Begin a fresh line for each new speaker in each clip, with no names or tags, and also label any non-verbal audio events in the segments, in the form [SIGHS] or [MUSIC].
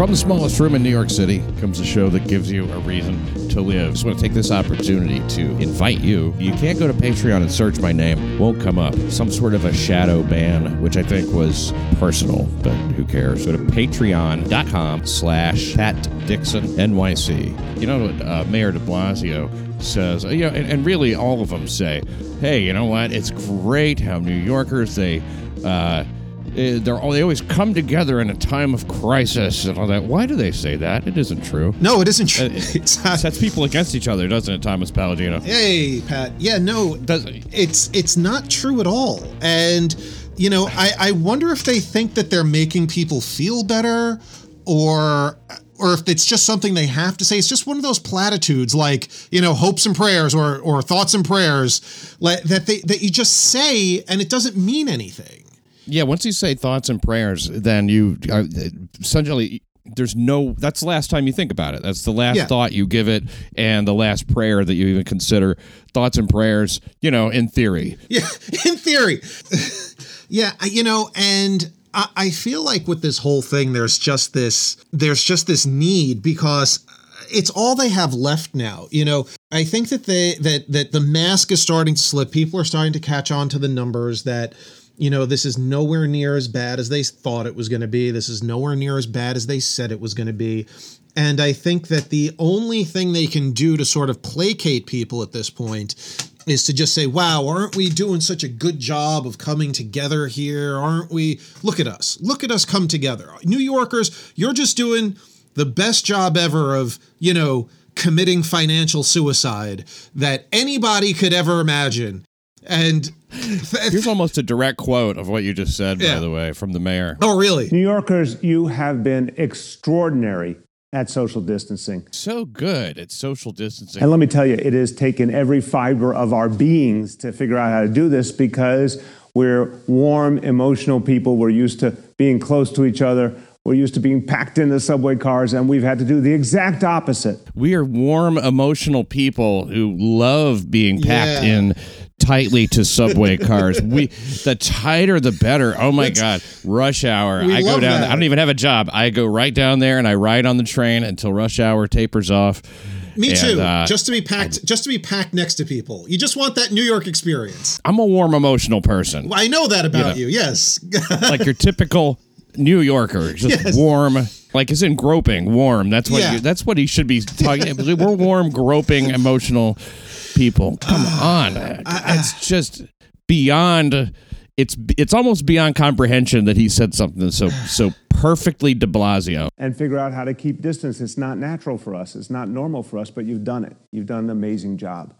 From the smallest room in New York City comes a show that gives you a reason to live. Just want to take this opportunity to invite you. You can't go to Patreon and search my name. Won't come up. Some sort of a shadow ban, which I think was personal, but who cares? Go to patreon.com slash Pat Dixon NYC. You know what uh, Mayor de Blasio says, you know, and, and really all of them say, hey, you know what? It's great how New Yorkers, they, uh, they're all, they always come together in a time of crisis and all that. Why do they say that? It isn't true.
No, it isn't true.
Uh, [LAUGHS] it sets people against each other, doesn't it, Thomas Paladino?
Hey, Pat. Yeah, no,
Does
it's it's not true at all. And you know, I I wonder if they think that they're making people feel better, or or if it's just something they have to say. It's just one of those platitudes, like you know, hopes and prayers or or thoughts and prayers, like, that they that you just say and it doesn't mean anything.
Yeah, once you say thoughts and prayers, then you uh, essentially there's no that's the last time you think about it that's the last
Yeah.
thought you give it and the last prayer that you even consider thoughts and prayers you know in theory [LAUGHS]
Yeah, in theory. [LAUGHS] yeah, you know, and I, I feel like with this whole thing, there's just this, there's just this need because it's all they have left now. You know, I think that they that that the mask is starting to slip. People are starting to catch on to the numbers that. You know, this is nowhere near as bad as they thought it was going to be. This is nowhere near as bad as they said it was going to be. And I think that the only thing they can do to sort of placate people at this point is to just say, wow, aren't we doing such a good job of coming together here? Aren't we? Look at us. Look at us come together. New Yorkers, you're just doing the best job ever of, you know, committing financial suicide that anybody could ever imagine. And
here's almost a direct quote of what you just said by the way from the mayor
oh, really?
New Yorkers, you have been extraordinary at social distancing.
so good at social distancing
And let me tell you, it has taken every fiber of our beings to figure out how to do this because we're warm, emotional people. We're used to being close to each other. We're used to being packed into subway cars, and we've had to do the exact opposite.
we are warm emotional people who love being packed
Yeah.
in tightly to subway [LAUGHS] cars we the tighter the better oh my god rush hour i go down
that.
i don't even have a job i go right down there and i ride on the train until rush hour tapers off
Me
And,
too.
uh,
just to be packed, just to be packed next to people. You just want that New York experience.
i'm a warm emotional person
I know that about
know.
you. Yes. [LAUGHS]
like your typical New Yorker, just
Yes.
warm, like is in groping, warm. That's what
Yeah.
you, that's what he should be talking. We're warm, groping, emotional people. Come ah, on, it's just beyond. It's it's almost beyond comprehension that he said something so so perfectly De Blasio.
and figure out how to keep distance. It's not natural for us, it's not normal for us, but you've done it. You've done an amazing job.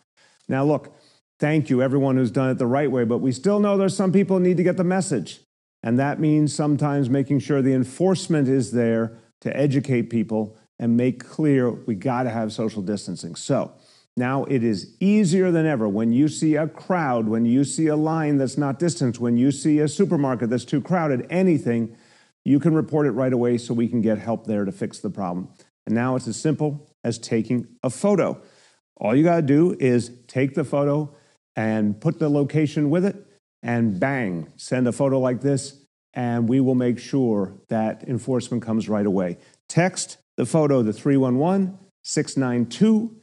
Now, look, thank you, everyone who's done it the right way, but we still know there's some people who need to get the message. And that means sometimes making sure the enforcement is there to educate people and make clear we got to have social distancing. So, now it is easier than ever when you see a crowd, when you see a line that's not distanced, when you see a supermarket that's too crowded, anything, you can report it right away so we can get help there to fix the problem. And now it's as simple as taking a photo. All you got to do is take the photo and put the location with it, and bang, send a photo like this, and we will make sure that enforcement comes right away. Text the photo to 311 692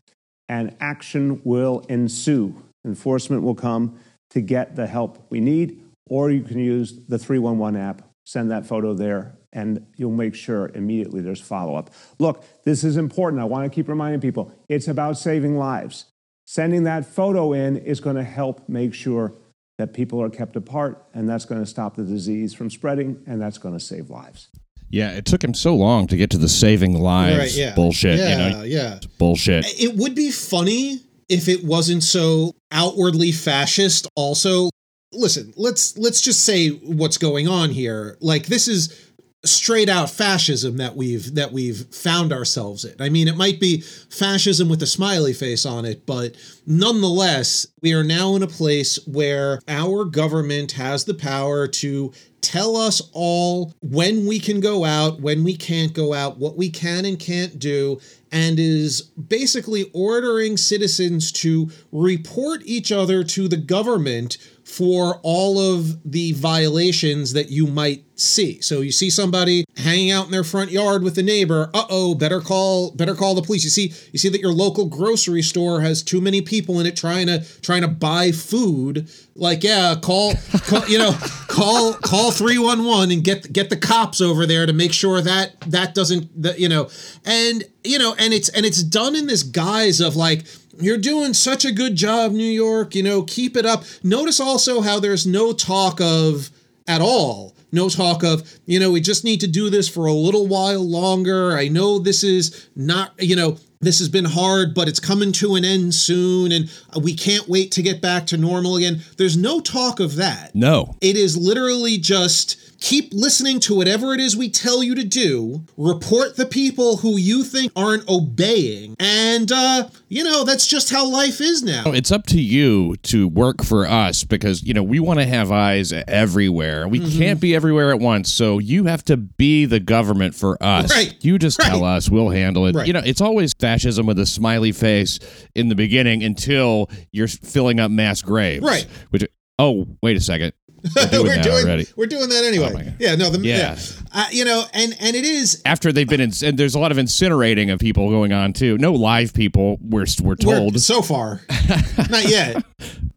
and action will ensue. Enforcement will come to get the help we need, or you can use the 311 app, send that photo there, and you'll make sure immediately there's follow up. Look, this is important. I want to keep reminding people it's about saving lives. Sending that photo in is going to help make sure that people are kept apart, and that's going to stop the disease from spreading, and that's going to save lives.
Yeah, it took him so long to get to the saving lives
Right, yeah.
bullshit.
Yeah,
you know,
yeah.
bullshit.
It would be funny if it wasn't so outwardly fascist also. Listen, let's let's just say what's going on here. Like this is straight out fascism that we've that we've found ourselves in. I mean, it might be fascism with a smiley face on it, but nonetheless, we are now in a place where our government has the power to tell us all when we can go out, when we can't go out, what we can and can't do, and is basically ordering citizens to report each other to the government for all of the violations that you might see. So you see somebody hanging out in their front yard with a neighbor, uh-oh, better call better call the police. You see you see that your local grocery store has too many people in it trying to trying to buy food. Like, yeah, call, call you know, [LAUGHS] call call 311 and get get the cops over there to make sure that that doesn't that you know. And you know, and it's and it's done in this guise of like you're doing such a good job, New York. You know, keep it up. Notice also how there's no talk of at all. No talk of, you know, we just need to do this for a little while longer. I know this is not, you know, this has been hard, but it's coming to an end soon, and we can't wait to get back to normal again. There's no talk of that.
No.
It is literally just keep listening to whatever it is we tell you to do, report the people who you think aren't obeying, and, uh, you know, that's just how life is now.
It's up to you to work for us because, you know, we want to have eyes everywhere. We
Mm-hmm.
can't be everywhere at once. So you have to be the government for us.
Right.
You just tell us, we'll handle it.
Right.
You know, it's always fascism with a smiley face in the beginning until you're filling up mass graves.
Right.
Which, oh, wait a second. We're doing that already.
we're doing that anyway.
Oh
yeah, no, the
Yeah.
yeah, Uh, you know, and and it is
After they've been in, and there's a lot of incinerating of people going on too. No live people, we're, we're
we're-
told.
so far, [LAUGHS] not yet.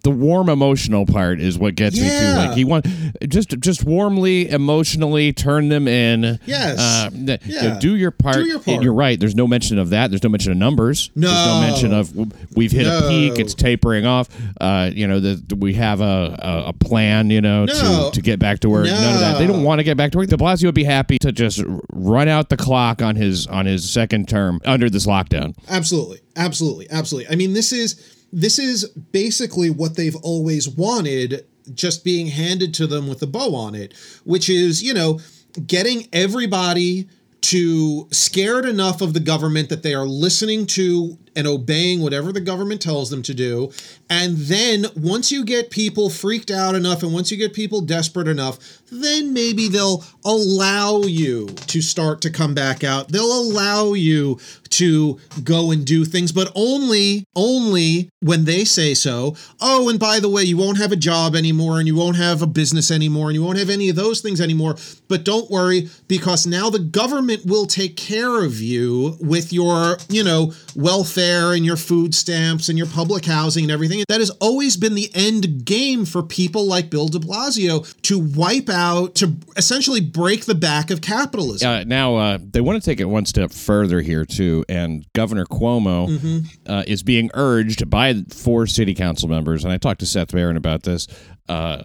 the warm emotional part is what gets me too. Like he want just just warmly emotionally turn them in.
Yes.
Uh, th- you know,
Yeah.
do your part.
Do your
And you're right. There's no mention of that. There's no mention of numbers. There's no
No.
mention of we've hit a peak. It's tapering off. Uh, you know, the, we have a, a, a plan. You know,
No.
to to get back to work. None of that. They don't want to get back to work. De Blasio would be happy to just run out the clock on his on his second term under this lockdown.
Absolutely. Absolutely. Absolutely. I mean, this is this is basically what they've always wanted just being handed to them with a bow on it, which is, you know, getting everybody to scared enough of the government that they are listening to and obeying whatever the government tells them to do. And then once you get people freaked out enough and once you get people desperate enough, then maybe they'll allow you to start to come back out. They'll allow you to go and do things, but only only when they say so. Oh, and by the way, you won't have a job anymore and you won't have a business anymore and you won't have any of those things anymore. But don't worry because now the government will take care of you with your, you know, welfare and your food stamps and your public housing and everything. That has always been the end game for people like Bill de Blasio to wipe out, to essentially break the back of capitalism.
Uh, now uh, they want to take it one step further here too, and Governor Cuomo
Mm-hmm.
uh, is being urged by four city council members, and I talked to Seth Barron about this. Uh,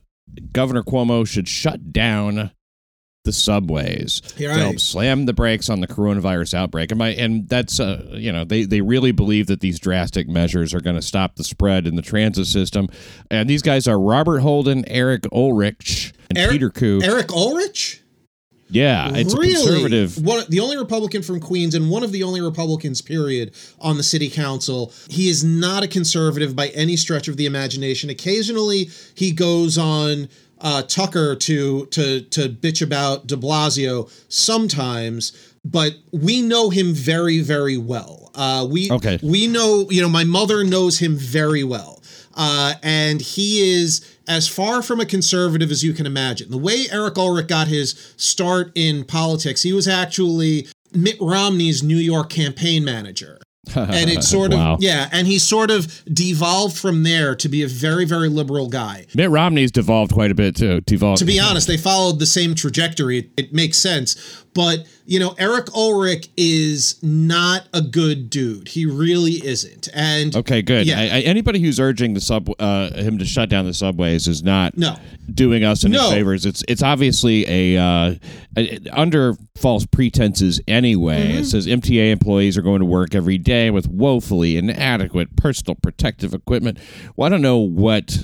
Governor Cuomo should shut down the subways
You're
to help slam the brakes on the coronavirus outbreak. And my and that's uh, you know they they really believe that these drastic measures are going to stop the spread in the transit system. And these guys are Robert Holden, Eric Ulrich, and
Eric-
Peter Koo.
Eric Ulrich?
yeah, it's
really?
a conservative.
One, the only Republican from Queens and one of the only Republicans, period, on the city council. He is not a conservative by any stretch of the imagination. Occasionally, he goes on uh, Tucker to to to bitch about De Blasio sometimes, but we know him very very well. Uh, we
Okay.
we know you know my mother knows him very well. Uh, and he is as far from a conservative as you can imagine. The way Eric Ulrich got his start in politics, he was actually Mitt Romney's New York campaign manager. And it [LAUGHS] sort of
Wow.
yeah and he sort of devolved from there to be a very very liberal guy
Mitt Romney's devolved quite a bit too. Devolved.
to be honest they followed the same trajectory it, it makes sense but you know eric ulrich is not a good dude he really isn't and
Okay, good.
Yeah.
I, I, anybody who's urging the sub uh, him to shut down the subways is not
No.
doing us any
No.
favors. It's it's obviously a, uh, a- under false pretenses anyway.
Mm-hmm.
It says MTA employees are going to work every day with woefully inadequate personal protective equipment. Well, I don't know what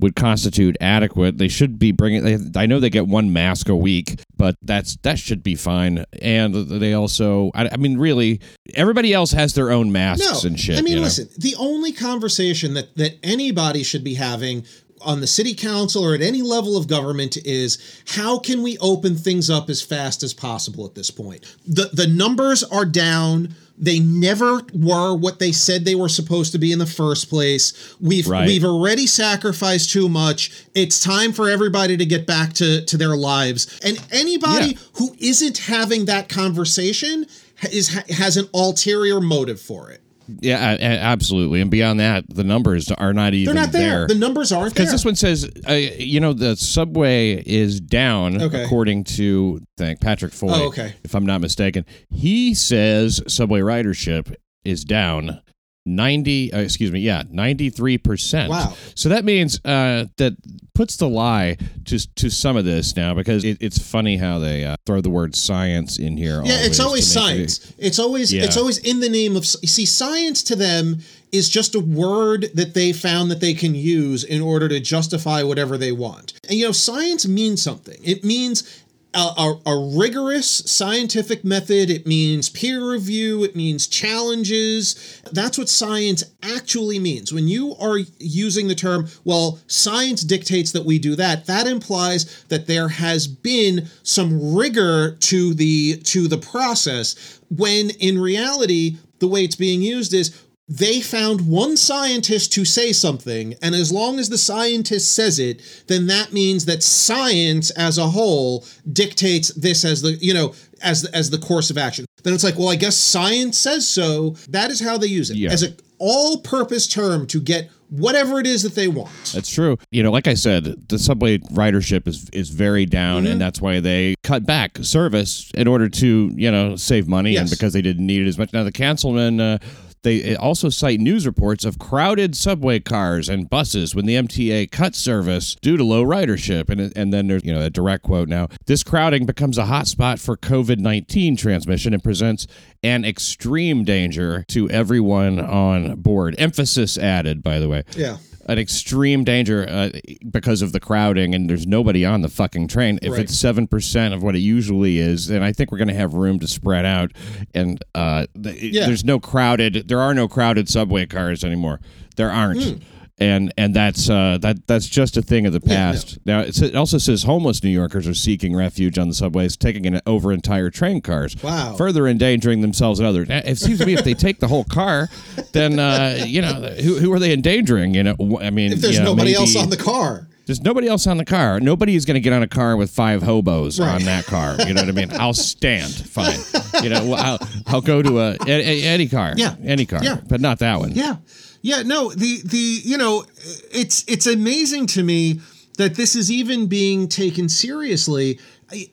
would constitute adequate. They should be bringing. They, I know they get one mask a week, but that's that should be fine. And they also, I, I mean, really, everybody else has their own masks and shit.
I mean,
you know?
listen, the only conversation that that anybody should be having on the city council or at any level of government is how can we open things up as fast as possible at this point? The the numbers are down. They never were what they said they were supposed to be in the first place. We've
Right.
we've already sacrificed too much. It's time for everybody to get back to to their lives. And anybody
Yeah.
who isn't having that conversation is has an ulterior motive for it.
Yeah, absolutely. And beyond that, the numbers are not even
They're not there. The numbers aren't there.
Because this one says, uh, you know, the subway is down,
Okay.
according to I think Patrick Foye.
Oh, okay.
If I'm not mistaken, he says subway ridership is down. 90 uh, excuse me yeah 93%
Wow.
so that means uh, that puts the lie to to some of this now because it, it's funny how they uh, throw the word science in here
Yeah, it's always
make it-
science. It's always
Yeah.
it's always in the name of you see science to them is just a word that they found that they can use in order to justify whatever they want. And you know, science means something. It means a, a, a rigorous scientific method. It means peer review. It means challenges. That's what science actually means. When you are using the term, well, science dictates that we do that, that implies that there has been some rigor to the to the process when in reality the way it's being used is they found one scientist to say something, and as long as the scientist says it, then that means that science as a whole dictates this as the you know as as the course of action. Then it's like, well, I guess science says so. That is how they use it
Yeah.
as a all-purpose term to get whatever it is that they want.
That's true. You know, like I said, the subway ridership is is very down,
Mm-hmm.
and that's why they cut back service in order to you know save money and because they didn't need it as much. Now the councilman. Uh, they also cite news reports of crowded subway cars and buses when the MTA cut service due to low ridership. And, and then there's, you know, a direct quote now. This crowding becomes a hotspot for COVID 19 transmission and presents an extreme danger to everyone on board. Emphasis added, by the way
Yeah.
An extreme danger uh, because of the crowding and there's nobody on the fucking train. If
Right.
it's seven percent of what it usually is, then I think we're going to have room to spread out. And uh, th-
Yeah.
there's no crowded. There are no crowded subway cars anymore. There aren't. And and that's uh, that that's just a thing of the
Hmm. Yeah,
past. Now it also says homeless New Yorkers are seeking refuge on the subways, taking it over entire train cars.
Wow.
Further endangering themselves and others. It seems to me if they take the whole car, then uh, you know who, who are they endangering? You know, I mean,
If there's
you know,
nobody
maybe-
else on the car.
there's nobody else on the car. Nobody is going to get on a car with five hobos
Right.
on that car. You know what I mean? I'll stand fine. You know, I'll, I'll go to a, a, a- any car.
Yeah.
any car.
Yeah.
but not that one.
Yeah. Yeah, no, the the you know, it's it's amazing to me that this is even being taken seriously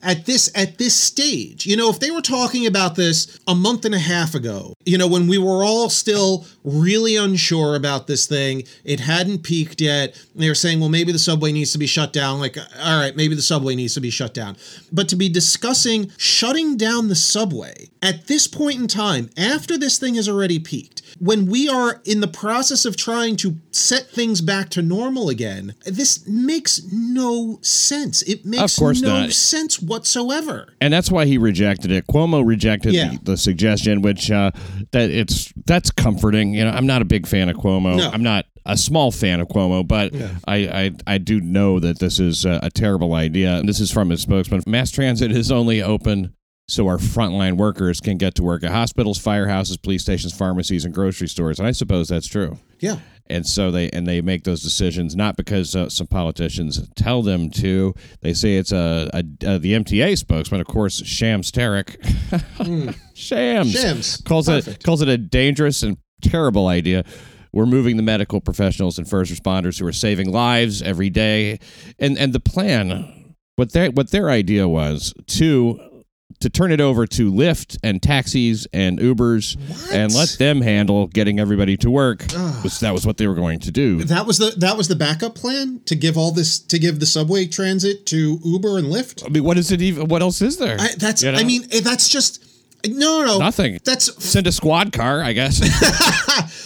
at this at this stage. You know, if they were talking about this a month and a half ago, you know, when we were all still really unsure about this thing, it hadn't peaked yet. They were saying, well, maybe the subway needs to be shut down. Like, all right, maybe the subway needs to be shut down. But to be discussing shutting down the subway at this point in time, after this thing has already peaked, when we are in the process of trying to set things back to normal again, this makes no sense. It makes
course
no
not.
sense whatsoever.
and that's why he rejected it. Cuomo rejected
Yeah.
the, the suggestion, which uh, that it's that's comforting. You know, I'm not a big fan of Cuomo.
No.
I'm not a small fan of Cuomo, but I, I I do know that this is a, a terrible idea. And this is from his spokesman. Mass transit is only open. So our frontline workers can get to work at hospitals, firehouses, police stations, pharmacies, and grocery stores. And I suppose that's true
Yeah.
And so they and they make those decisions not because uh, some politicians tell them to. They say it's a, a, a the MTA spokesman, of course, Shams Tarek. [LAUGHS] Shams
Shams.
calls it calls it a dangerous and terrible idea. We're moving the medical professionals and first responders who are saving lives every day, and and the plan, what their what their idea was to to turn it over to Lyft and taxis and Ubers and let them handle getting everybody to work. That was what they were going to do.
That was the that was the backup plan to give all this to give the subway transit to Uber and Lyft.
I mean, what is it even? What else is there?
I, that's
You know?
I mean eh, that's just no no no
Nothing.
That's
Send a squad car, I guess.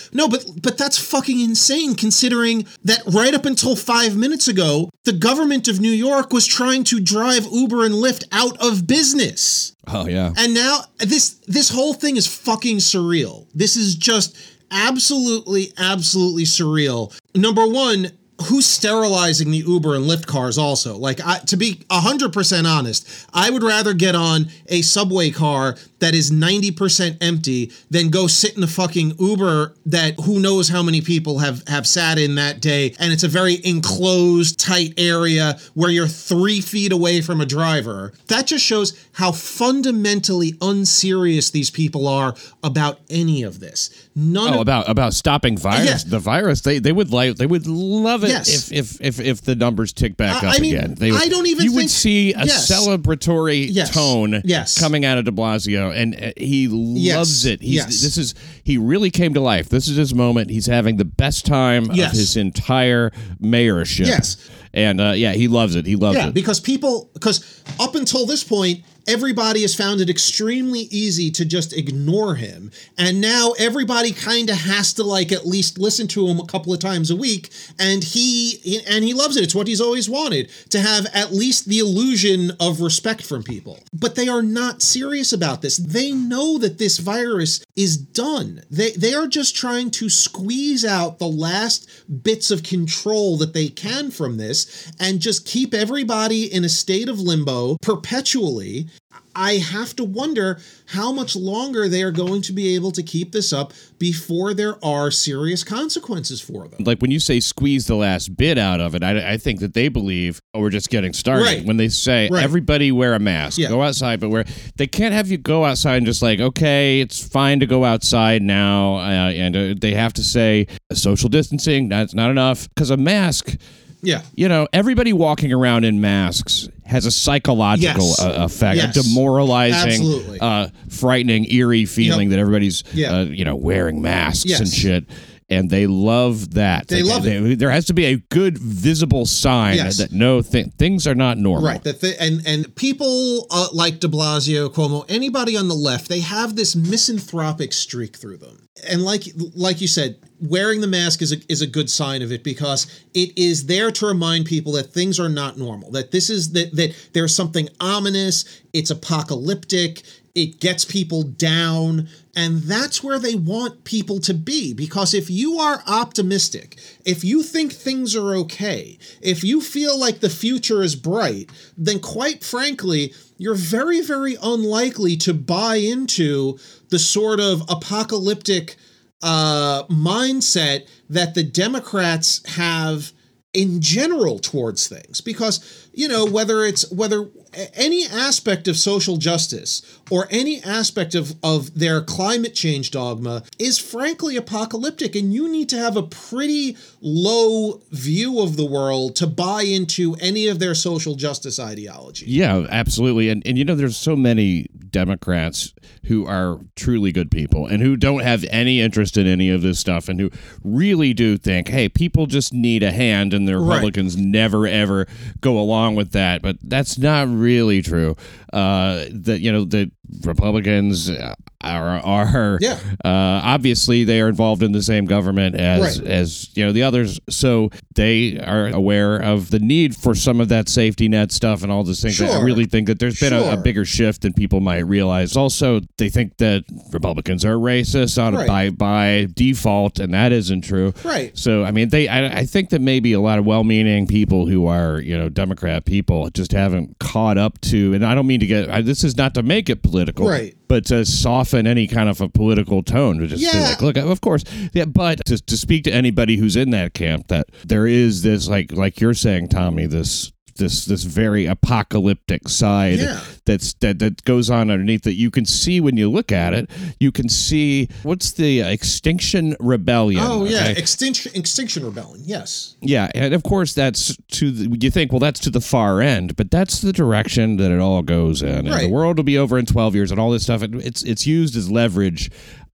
[LAUGHS]
no but but that's fucking insane considering that right up until 5 minutes ago the government of New York was trying to drive Uber and Lyft out of business.
oh yeah.
And now this this whole thing is fucking surreal. This is just absolutely absolutely surreal. Number 1, who's sterilizing the Uber and Lyft cars also? Like I, to be 100% honest, I would rather get on a subway car that is 90% empty than go sit in a fucking Uber that who knows how many people have have sat in that day and it's a very enclosed tight area where you're 3 feet away from a driver. That just shows how fundamentally unserious these people are about any of this. None
Oh,
of
about about stopping virus.
Yes.
The virus. They they would like they would love it
Yes.
if, if if if the numbers tick back up
I mean,
again. They
I don't even
You would see a
Yes.
celebratory
Yes.
tone
Yes.
coming out of De Blasio, and uh, he loves it. He's
Yes.
this is he really came to life. This is his moment. He's having the best time of his entire mayorship.
Yes.
and uh, yeah, he loves it. He loves
Yeah,
it.
because people, because up until this point, everybody has found it extremely easy to just ignore him. And now everybody kind of has to like at least listen to him a couple of times a week. And he, and he loves it. It's what he's always wanted to have at least the illusion of respect from people. But they are not serious about this. They know that this virus is done. They, they are just trying to squeeze out the last bits of control that they can from this and just keep everybody in a state of limbo perpetually. I have to wonder how much longer they are going to be able to keep this up before there are serious consequences for them.
like when you say squeeze the last bit out of it, I, I think that they believe oh, we're just getting started.
Right.
When they say
Right.
everybody wear a mask,
Yeah.
go outside, but wear they can't have you go outside and just like okay, it's fine to go outside now, uh, and uh, they have to say social distancing. That's not enough because a mask.
Yeah.
You know, everybody walking around in masks has a psychological
Yes.
uh, effect,
Yes.
a demoralizing, uh, frightening, eerie feeling
Yep.
that everybody's, uh, you know, wearing masks
Yes.
and shit. And they love that.
They love it.
There has to be a good visible sign that no th- things are not normal.
Right. That th- and and people uh, like De Blasio, Cuomo, anybody on the left, they have this misanthropic streak through them. And like like you said, wearing the mask is a, is a good sign of it because it is there to remind people that things are not normal. That this is that that there's something ominous. It's apocalyptic. It gets people down. And that's where they want people to be. Because if you are optimistic, if you think things are okay, if you feel like the future is bright, then quite frankly, you're very, very unlikely to buy into the sort of apocalyptic uh, mindset that the Democrats have in general towards things. Because you know whether it's whether any aspect of social justice or any aspect of of their climate change dogma is frankly apocalyptic and you need to have a pretty low view of the world to buy into any of their social justice ideology
Yeah, absolutely. And and you know, there's so many Democrats who are truly good people and who don't have any interest in any of this stuff and who really do think, hey, people just need a hand and the
Right.
Republicans never ever go along with that. But that's not really true. Uh, that you know the Republicans are are
Yeah.
uh, obviously they are involved in the same government as
Right.
as you know the others, so they are aware of the need for some of that safety net stuff and all those things. I really think that there's been a, a bigger shift than people might realize. Also, they think that Republicans are racist on
Right.
by by default, and that isn't true.
Right.
So, I mean, they I, I think that maybe a lot of well-meaning people who are you know Democrat people just haven't caught up to. And I don't mean to get I, this is not to make it political,
Right.
But to soften any kind of a political tone, to just say
Yeah.
like, look, of course, yeah. But to to speak to anybody who's in that camp, that there is this like like you're saying, Tommy, this. This, this very apocalyptic side
Yeah.
that's that that goes on underneath that you can see when you look at it. You can see what's the Extinction Rebellion.
oh yeah
okay?
extinction extinction rebellion yes
Yeah, and of course that's to the, you think well that's to the far end, but that's the direction that it all goes in. And the world will be over in 12 years and all this stuff. It, it's it's used as leverage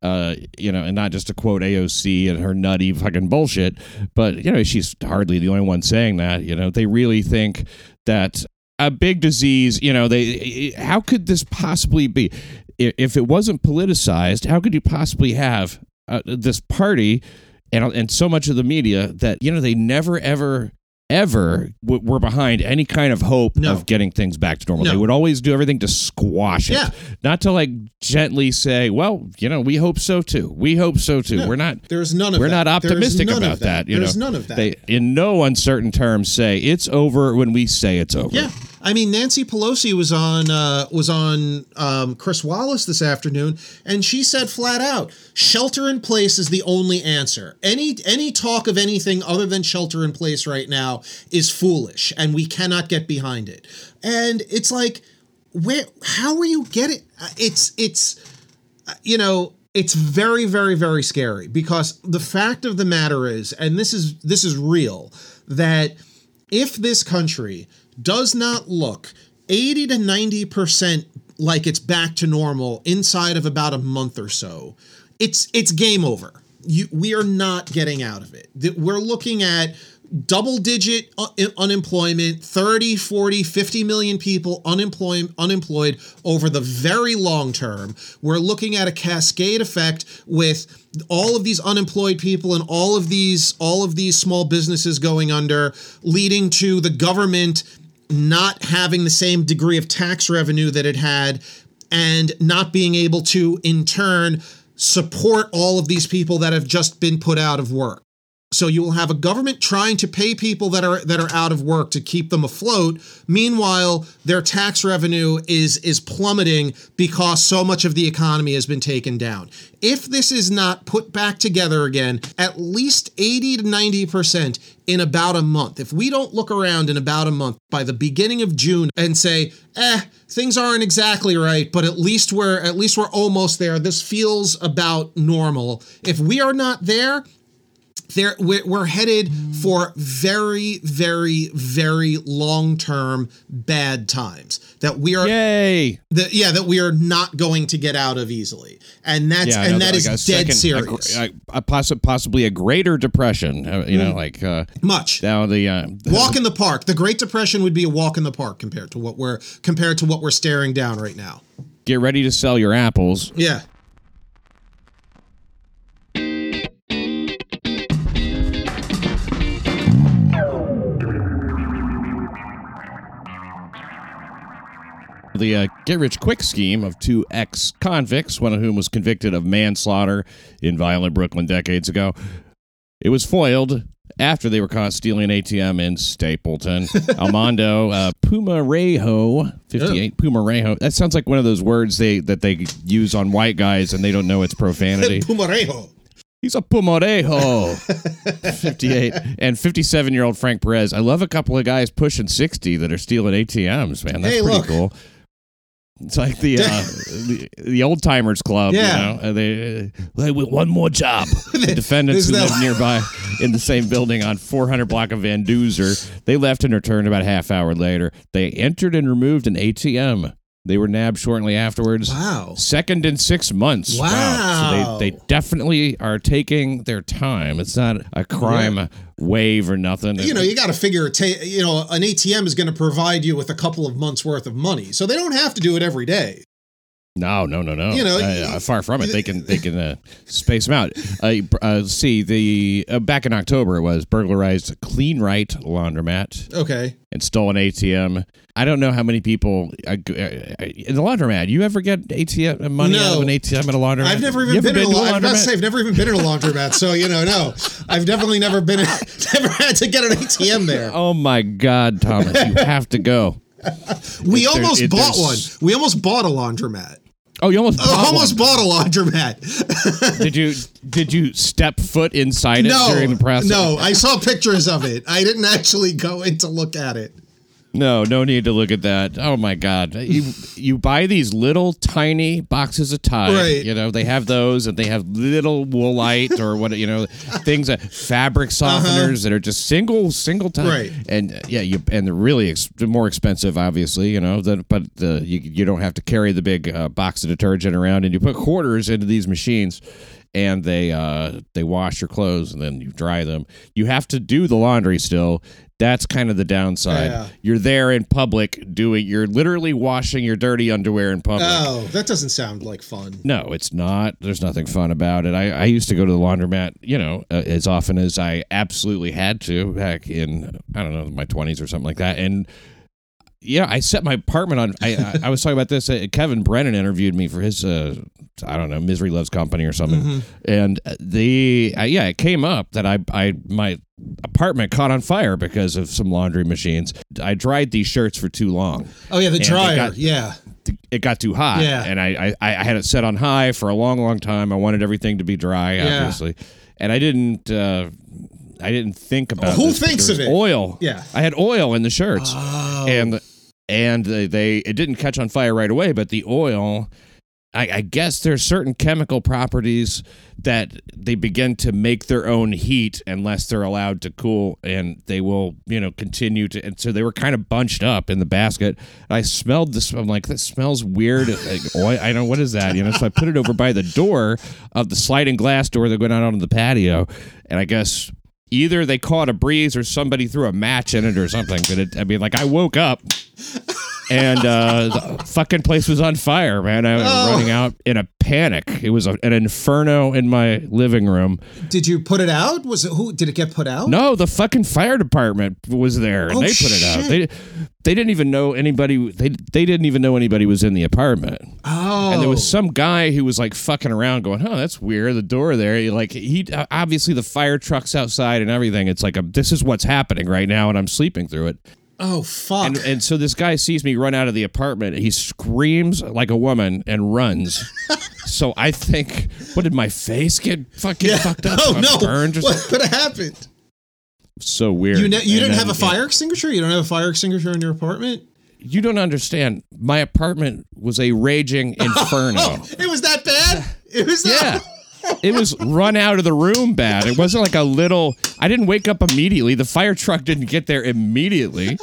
uh, you know, and not just to quote AOC and her nutty fucking bullshit, but you know, she's hardly the only one saying that. You know, they really think that a big disease. You know, they how could this possibly be? If it wasn't politicized, how could you possibly have uh, this party and and so much of the media that you know they never ever ever w- were behind any kind of hope
No.
of getting things back to normal.
No.
They would always do everything to squash it,
Yeah.
not to like gently say, "Well, you know, we hope so too. We hope so too." We're not.
There's none of that.
We're
that.
not optimistic about that. You
There's
know,
none of that.
They, in no uncertain terms, say it's over when we say it's over.
Yeah, I mean Nancy Pelosi was on uh, was on um, Chris Wallace this afternoon, and she said flat out, "Shelter in place is the only answer. Any any talk of anything other than shelter in place right now is foolish, and we cannot get behind it." And it's like, where? How are you getting? It's it's you know it's very very very scary because the fact of the matter is and this is this is real that if this country does not look 80 to 90% like it's back to normal inside of about a month or so. It's it's game over. You we are not getting out of it. We're looking at double digit uh, unemployment 30 40 50 million people unemployed unemployed over the very long term. We're looking at a cascade effect with all of these unemployed people and all of these all of these small businesses going under leading to the government not having the same degree of tax revenue that it had and not being able to in turn support all of these people that have just been put out of work so you will have a government trying to pay people that are that are out of work to keep them afloat. Meanwhile, their tax revenue is is plummeting because so much of the economy has been taken down. If this is not put back together again, at least 80 to 90% in about a month. If we don't look around in about a month by the beginning of June and say, "Eh, things aren't exactly right, but at least we're at least we're almost there. This feels about normal." If we are not there, there we're, we're headed for very very very long term bad times that we are
Yay!
that yeah that we are not going to get out of easily and that's
Yeah,
and
know,
that is
like a
dead
second-
serious
A, a possi- possibly a greater depression. uh, you know, like uh,
much
now the uh,
walk in the park the great depression would be a walk in the park compared to what we're compared to what we're staring down right now
get ready to sell your apples.
yeah
The uh, get rich quick scheme of two ex convicts, one of whom was convicted of manslaughter in violent Brooklyn decades ago. It was foiled after they were caught stealing an ATM in Stapleton. [LAUGHS] Armando uh, Pumarejo, 58, Pumarejo. That sounds like one of those words they that they use on white guys and they don't know it's profanity. [LAUGHS]
Pumarejo
He's a Pumarejo. [LAUGHS] 58. And 57 year old Frank Perez. I love a couple of guys pushing 60 that are stealing ATMs, man. That's
Hey,
pretty
look.
cool. It's like the uh, [LAUGHS] the, the old timers club,
Yeah.
you know. Uh, They uh, with one more job. [LAUGHS] The defendants who live nearby in the same building on 400 block of Van Duzer. They left and returned about a half hour later. They entered and removed an ATM. They were nabbed shortly afterwards.
Wow.
Second in six months.
Wow.
So they, they definitely are taking their time. It's not a crime wave or nothing.
you know, you got to figure, ta- you know, an ATM is going to provide you with a couple of months worth of money, so they don't have to do it every day.
No, no, no, no.
You know,
uh, far from it. They can they can uh, space them out. Uh, uh, see the uh, back in October it was burglarized Clean Right laundromat
Okay.
and stole an ATM. I don't know how many people uh, in the laundromat. You ever get ATM money out
No.
of an ATM at a laundromat?
I've never even
ever
been, in a, la- I was about
laundromat?
say, I've never even been in a laundromat, so you know, no, I've definitely never been, [LAUGHS] never had to get an ATM there.
Oh my God, Thomas, you have to go. [LAUGHS]
We almost bought one. We almost bought a laundromat.
Oh, you almost [LAUGHS] bought
almost
one.
bought a laundromat. [LAUGHS]
Did you did you step foot inside it
No,
during the process?
no, I saw pictures of it. I didn't actually go in to look at it.
No, no need to look at that. Oh my God! You you buy these little tiny boxes of Tide.
Right.
You know they have those, and they have little Woolite or what you know things that fabric softeners that are just single single time.
Uh-huh. Right.
And uh, yeah, you and they're really ex- more expensive, obviously. You know, than, but uh, you you don't have to carry the big uh, box of detergent around, and you put quarters into these machines. And they uh, they wash your clothes and then you dry them. You have to do the laundry still. That's kind of the downside.
Yeah.
You're there in public doing. You're literally washing your dirty underwear in public.
Oh, that doesn't sound like fun.
No, it's not. There's nothing fun about it. I, I used to go to the laundromat, you know, uh, as often as I absolutely had to back in, I don't know, my 20s or something like that. And yeah, I set my apartment on. I, I, I was talking about this. Uh, Kevin Brennan interviewed me for his, uh, I don't know, Misery Loves Company or something. And the, uh, yeah, it came up that I, I, my apartment caught on fire because of some laundry machines. I dried these shirts for too long
Oh yeah, the dryer.
got-
yeah.
it got too hot.
Yeah.
And I, I I had it set on high for a long, long time. I wanted everything to be dry,
Yeah.
obviously. And I didn't uh I didn't think about
who
this,
thinks of it?
Oil.
Yeah.
I had oil in the shirts.
Oh.
And and they, they it didn't catch on fire right away, but the oil I, I guess there's certain chemical properties that they begin to make their own heat unless they're allowed to cool, and they will, you know, continue to. And so they were kind of bunched up in the basket. I smelled this. I'm like, this smells weird. Like, oil. I know what is that, you know. So I put it over by the door of the sliding glass door that went out onto the patio, and I guess either they caught a breeze or somebody threw a match in it or something. But it, I mean, like I woke up and uh, the fucking place was on fire, man. I was
Oh.
running out in a panic. It was a, an inferno in my living room.
Did you put it out? Was it who? Did it get put out?
No, the fucking fire department was there, and
Oh,
they put it out.
shit.
They they didn't even know anybody. They they didn't even know anybody was in the apartment.
Oh.
And there was some guy who was like fucking around, going, "Oh, that's weird." The door there, He, like he obviously the fire trucks outside and everything. It's like a, this is what's happening right now, and I'm sleeping through it.
Oh fuck.
And, and so this guy sees me run out of the apartment. He screams like a woman and runs. [LAUGHS] so I think, what did my face get fucking
yeah.
fucked up? [LAUGHS]
Oh no.
burned
What,
something?
what happened?
So weird.
You ne- you didn't have a fire extinguisher. You don't have a fire extinguisher in your apartment.
You don't understand. My apartment was a raging [LAUGHS] oh, inferno.
Oh, it was that bad. It was that. Yeah.
It was run out of the room bad. It wasn't like a little. I didn't wake up immediately. The fire truck didn't get there immediately.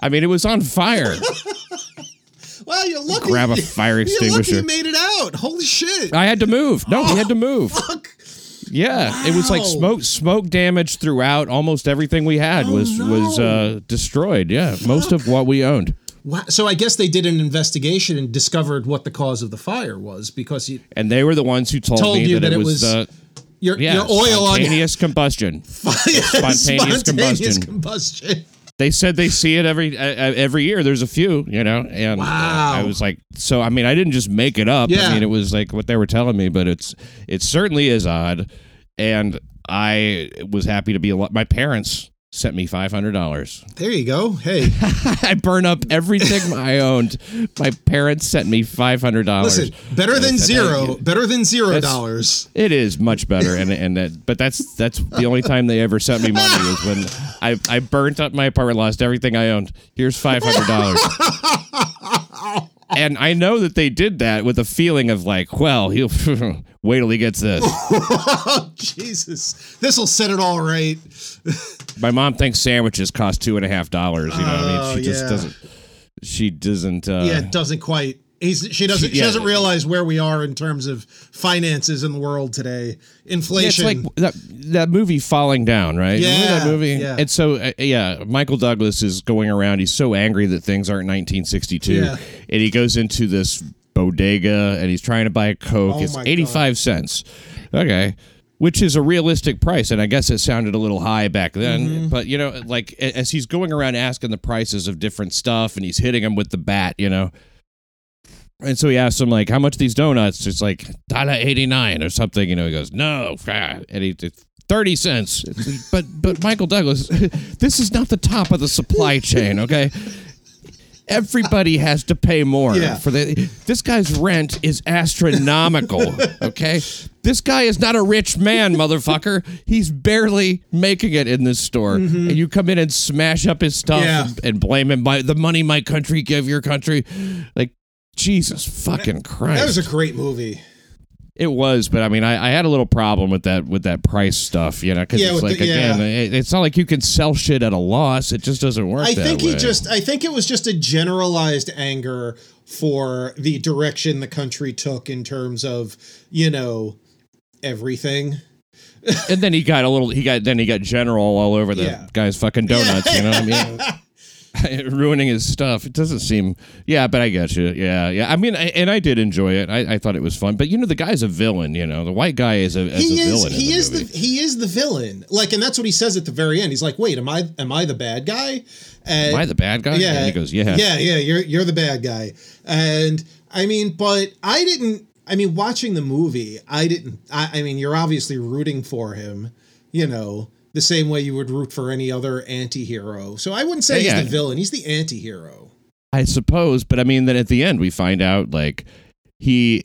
I mean, it was on fire.
Well, you're lucky.
Grab a fire
You're lucky
extinguisher.
you made it out. Holy shit.
I had to move. No, we had to move.
Fuck.
Yeah, it was like smoke smoke damage throughout. Almost everything we had was
no.
was uh, destroyed. Yeah, most of what we owned.
So I guess they did an investigation and discovered what the cause of the fire was because you,
And they were the ones who told,
Told
me
you
that,
that
it was, uh,
your
yeah,
your oil on
spontaneous combustion. [LAUGHS]
spontaneous,
spontaneous combustion.
combustion.
They said they see it every uh, uh, every year. There's a few, you know, and uh,
Wow.
I was like, so I mean, I didn't just make it up.
Yeah.
I mean, it was like what they were telling me, but it's it certainly is odd, and I was happy to be alive. My parents sent me five hundred dollars.
There you go. Hey, [LAUGHS]
I burn up everything I owned. My parents sent me five hundred dollars.
listen, better than zero. Better than zero dollars.
It is much better, and and that, but that's that's the only time they ever sent me money was when I I burnt up my apartment, lost everything I owned. Here's five hundred dollars. [LAUGHS] And I know that they did that with a feeling of like, well, he'll [LAUGHS] wait till he gets this.
Oh [LAUGHS] Jesus! This will set it all right. [LAUGHS]
My mom thinks sandwiches cost two and a half dollars. You know, what I
Oh,
mean, she just
yeah.
doesn't. She doesn't. Uh,
yeah, it doesn't quite. He's, she doesn't. She
Yeah.
doesn't realize where we are in terms of finances in the world today.
Yeah, it's
Inflation.
like that that movie Falling Down, right? Remember that
Yeah,
movie.
yeah.
And so, uh, yeah, Michael Douglas is going around. He's so angry that things aren't 1962,
Yeah.
and he goes into this bodega and he's trying to buy a Coke.
Oh
it's
my
85 cents. Okay. Which is a realistic price, and I guess it sounded a little high back then.
Mm-hmm.
But you know, like as he's going around asking the prices of different stuff, and he's hitting them with the bat, you know, and so he asks him like, "How much these donuts?" It's like dollar eighty nine or something. You know, he goes, "No," ah," and he thirty cents. [LAUGHS] But but Michael Douglas, [LAUGHS] this is not the top of the supply chain. Okay. Everybody has to pay more
Yeah.
for the. This guy's rent is astronomical. [LAUGHS] Okay, this guy is not a rich man, motherfucker. He's barely making it in this store, and you come in and smash up his stuff
Yeah.
and, and blame him by the money my country give your country. Like Jesus fucking Christ.
that was a great movie.
it was, but I mean, I, I had a little problem with that with that price stuff, you know, because
Yeah,
it's like
the-
again, it- it's not like you can sell shit at a loss. It just doesn't work.
I think he
way.
just I think it was just a generalized anger for the direction the country took in terms of, you know, everything.
and then he got a little. He got then he got general all over the
Yeah.
guy's fucking donuts. You know what I mean? [LAUGHS] [LAUGHS] Ruining his stuff. It doesn't seem. Yeah, but I get you. Yeah, yeah. I mean, I, and I did enjoy it. I, I thought it was fun. But you know, the guy's a villain. You know, the white guy is a, is
he
a
is
villain. in
he
the
is
movie.
the he is the villain. Like, and that's what he says at the very end. He's like, "Wait, am I am I the bad guy?" And
Am I the bad guy?
yeah,
And he goes, yeah.
yeah, yeah. You're you're the bad guy. And I mean, but I didn't. I mean, watching the movie, I didn't. I, I mean, you're obviously rooting for him. You know, the same way you would root for any other anti-hero. So I wouldn't say
Yeah,
he's
yeah.
the villain. He's the anti-hero.
I suppose, but I mean, then at the end we find out like he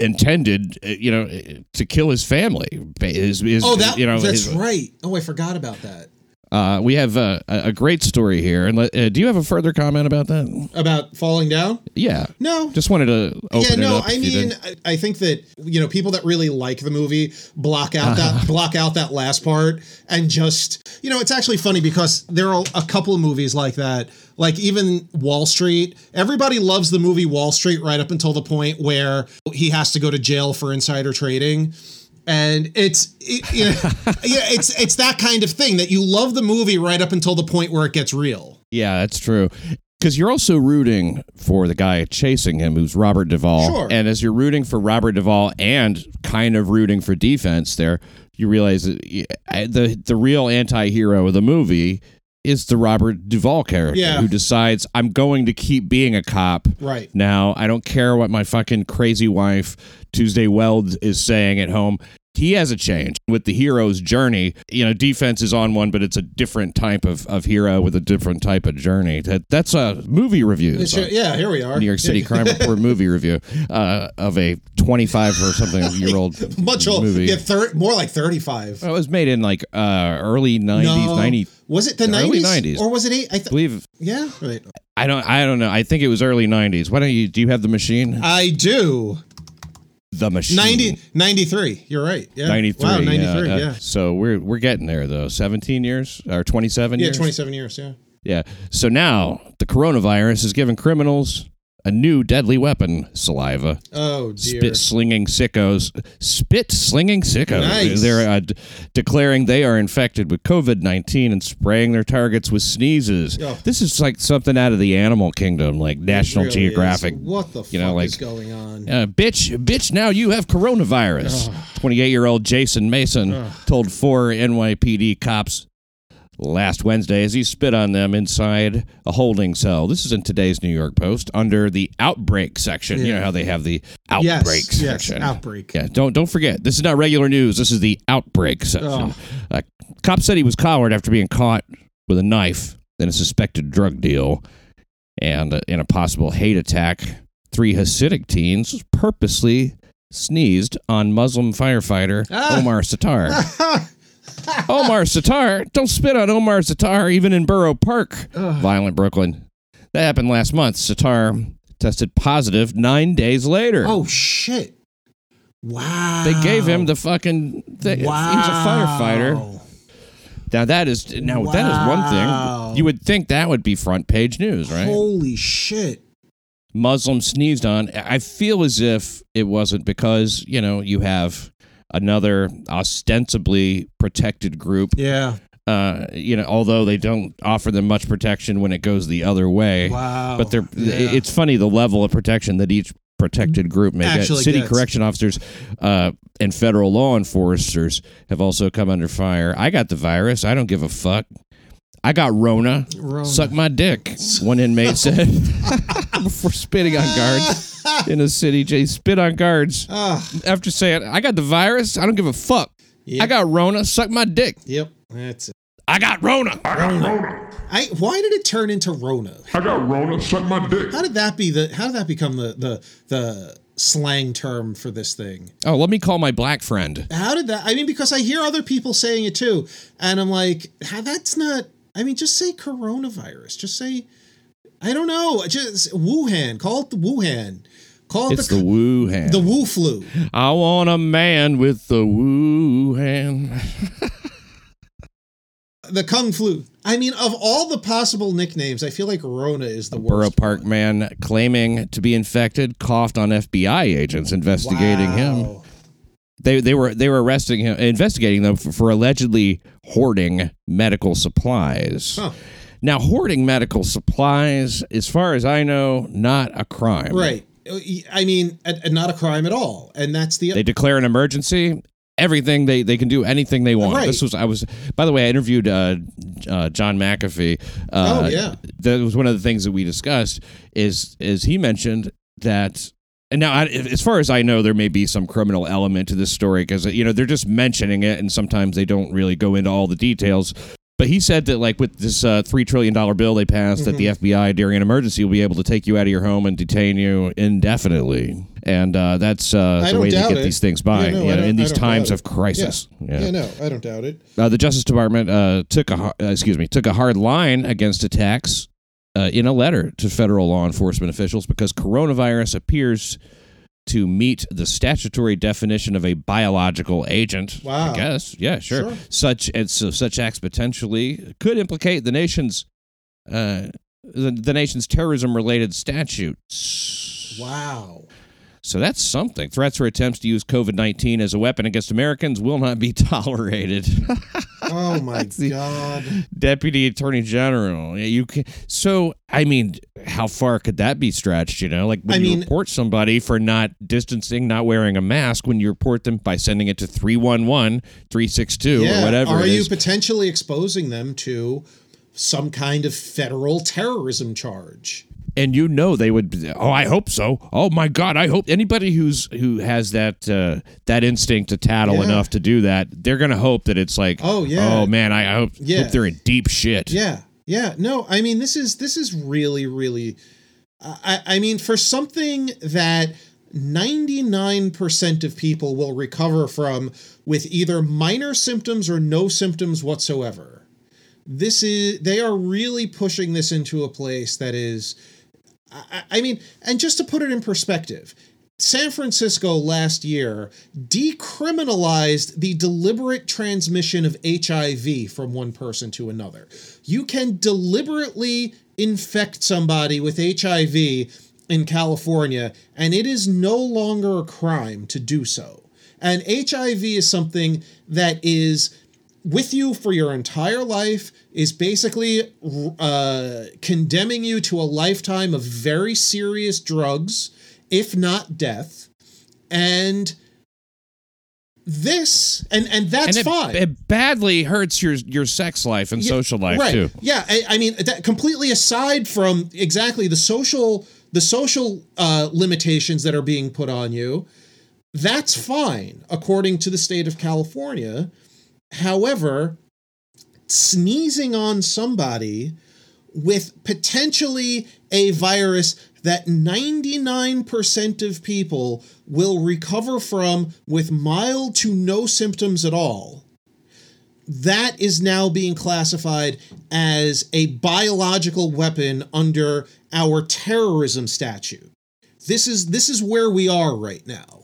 intended, uh, you know, to kill his family. His, his,
Oh, that
you know,
that's
his-
right. Oh, I forgot about that.
Uh, we have uh, a, a great story here, and let- uh, do you have a further comment about that?
About falling down?
Yeah,
No,
just wanted to
yeah, no. I mean. I, I think that you know people that really like the movie block out that block out that last part and just you know it's actually funny because there are a couple of movies like that. Like even Wall Street, everybody loves the movie Wall Street right up until the point where he has to go to jail for insider trading. And it's it, you know, [LAUGHS] yeah, it's it's that kind of thing that you love the movie right up until the point where it gets real.
yeah, that's true. Because you're also rooting for the guy chasing him, who's Robert Duvall.
Sure.
And as you're rooting for Robert Duvall and kind of rooting for D-Fens, there you realize that the the real anti-hero of the movie is the Robert Duvall character
Yeah.
who decides I'm going to keep being a cop.
Right.
Now, I don't care what my fucking crazy wife Tuesday Weld is saying at home. He has a change with the hero's journey. You know, D-Fens is on one, but it's a different type of, of hero with a different type of journey. That that's a movie review.
It's- yeah, here we are.
New York City [LAUGHS] Crime Report movie review uh, of a 25 or something year old [LAUGHS]
Much old,
movie.
yeah, thir- more like thirty-five.
Well, it was made in like uh, early 90s,
No.
90.
Was it the
Early
nineties or was it eight? I
I
th-
believe
yeah, right.
I don't I don't know. I think it was early 90s. Why don't you do you have the machine?
I do.
The machine.
90, 93. You're right. Yeah.
93.
Wow, 93.
uh,
Yeah.
So we're we're getting there though. 17 years or 27
Yeah,
years.
27 years. Yeah.
Yeah. So now the coronavirus is giving criminals a new deadly weapon, saliva.
Oh, dear.
Spit slinging sickos. Spit slinging sickos.
Nice.
They're uh, d- declaring they are infected with COVID 19 and spraying their targets with sneezes.
Oh.
This is like something out of the animal kingdom, like National
really
Geographic.
is. What the
you know, like-
is going on?
Uh, bitch, bitch, now you have coronavirus. 28 year old Jason Mason told four NYPD cops last Wednesday as he spit on them inside a holding cell. This is in today's New York Post under the outbreak section. You know how they have the
yes.
outbreak
Yes.
section.
Outbreak.
Yeah, don't don't forget. This is not regular news. This is the outbreak section. Uh, cop said he was collared after being caught with a knife in a suspected drug deal and uh, in a possible hate attack. Three Hasidic teens purposely sneezed on Muslim firefighter
Ah.
Omar Satar. [LAUGHS] [LAUGHS] Omar Satar, don't spit on Omar Satar, even in Borough Park, violent Brooklyn. That happened last month. Satar tested positive nine days later.
Oh shit! Wow.
They gave him the fucking. Thing.
Wow.
He's a firefighter. Now that is now that is one
Wow.
thing. You would think that would be front page news, right?
Holy shit!
Muslim sneezed on. I feel as if it wasn't because you know you have another ostensibly protected group.
Yeah.
Uh, you know, although they don't offer them much protection when it goes the other way.
Wow.
But they're
Yeah.
it's funny the level of protection that each protected group may get. City
gets.
correction officers uh, and federal law enforcers have also come under fire. I got the virus. I don't give a fuck. I got Rona.
Rona.
Suck my dick. One inmate said [LAUGHS] [LAUGHS] before spitting on guards in a city. Jay spit on guards after saying, "I got the virus. I don't give a fuck.
Yep.
I got Rona. Suck my dick.
Yep. That's it.
I got Rona."
I. Why did it turn into Rona?
I got Rona, suck my dick.
How did that be the? How did that become the the the slang term for this thing?
Oh, let me call my black friend.
How did that? I mean, because I hear other people saying it too, and I'm like, how, that's not. I mean, just say coronavirus. Just say, I don't know. Just Wuhan. Call it the Wuhan. Call it
It's
the
the Wuhan.
the Wu flu.
I want a man with the Wuhan. [LAUGHS]
The Kung flu. I mean, of all the possible nicknames, I feel like Rona is the
Borough
worst.
Park man claiming to be infected coughed on FBI agents investigating him. They they were they were arresting him, investigating them for, for allegedly hoarding medical supplies.
Huh.
Now, hoarding medical supplies, as far as I know, not a crime.
Right. I mean, not a crime at all. And that's the
They declare an emergency. Everything they they can do anything they want.
Right.
This was I was by the way I interviewed uh, uh, John McAfee. Uh,
Oh, yeah.
that was one of the things that we discussed. Is is he mentioned that. And now, I, as far as I know, there may be some criminal element to this story because you know they're just mentioning it, and sometimes they don't really go into all the details. But he said that, like with this uh, three trillion dollar bill they passed, that the
Mm-hmm.
FBI during an emergency will be able to take you out of your home and detain you indefinitely, and uh, that's uh, the way they get
it.
these things by
Yeah, no,
you know, in these times of crisis.
Yeah. yeah, no, I don't doubt it.
Uh, the Justice Department uh, took a uh, excuse me took a hard line against attacks uh, in a letter to federal law enforcement officials because coronavirus appears to meet the statutory definition of a biological agent.
Wow.
I guess, yeah, sure.
Sure.
Such and so such acts potentially could implicate the nation's uh, the, the nation's terrorism related statutes.
Wow.
So that's something. Threats or attempts to use COVID 19 as a weapon against Americans will not be [LAUGHS] tolerated. [LAUGHS]
Oh my God.
Deputy Attorney General. Yeah, you can. So, I mean, how far could that be stretched? You know, like when
I
you
mean-
report somebody for not distancing, not wearing a mask, when you report them by sending it to 311, 362,
Yeah.
or whatever.
Are you potentially exposing them to some kind of federal terrorism charge?
And you know they would oh i hope so oh my god i hope anybody who's who has that uh that instinct to tattle
Yeah.
enough to do that they're gonna hope that it's like
Oh, yeah.
oh man i hope,
Yeah.
hope they're in deep shit
Yeah. Yeah. No, I mean this is this is really, really I, I mean, for something that 99% of people will recover from with either minor symptoms or no symptoms whatsoever. This is they are really pushing this into a place that is I, I mean, and just to put it in perspective, San Francisco last year decriminalized the deliberate transmission of HIV from one person to another. You can deliberately infect somebody with HIV in California, and it is no longer a crime to do so. And HIV is something that is with you for your entire life is basically uh, condemning you to a lifetime of very serious drugs, if not death. And this, and and that's
and it,
fine.
it badly hurts your your sex life and
Yeah,
social life
right.
too
Yeah, I, I mean, that, completely aside from exactly the social the social uh, limitations that are being put on you, that's fine according to the state of California. However, sneezing on somebody with potentially a virus that 99% of people will recover from with mild to no symptoms at all that is now being classified as a biological weapon under our terrorism statute. This is this is where we are right now.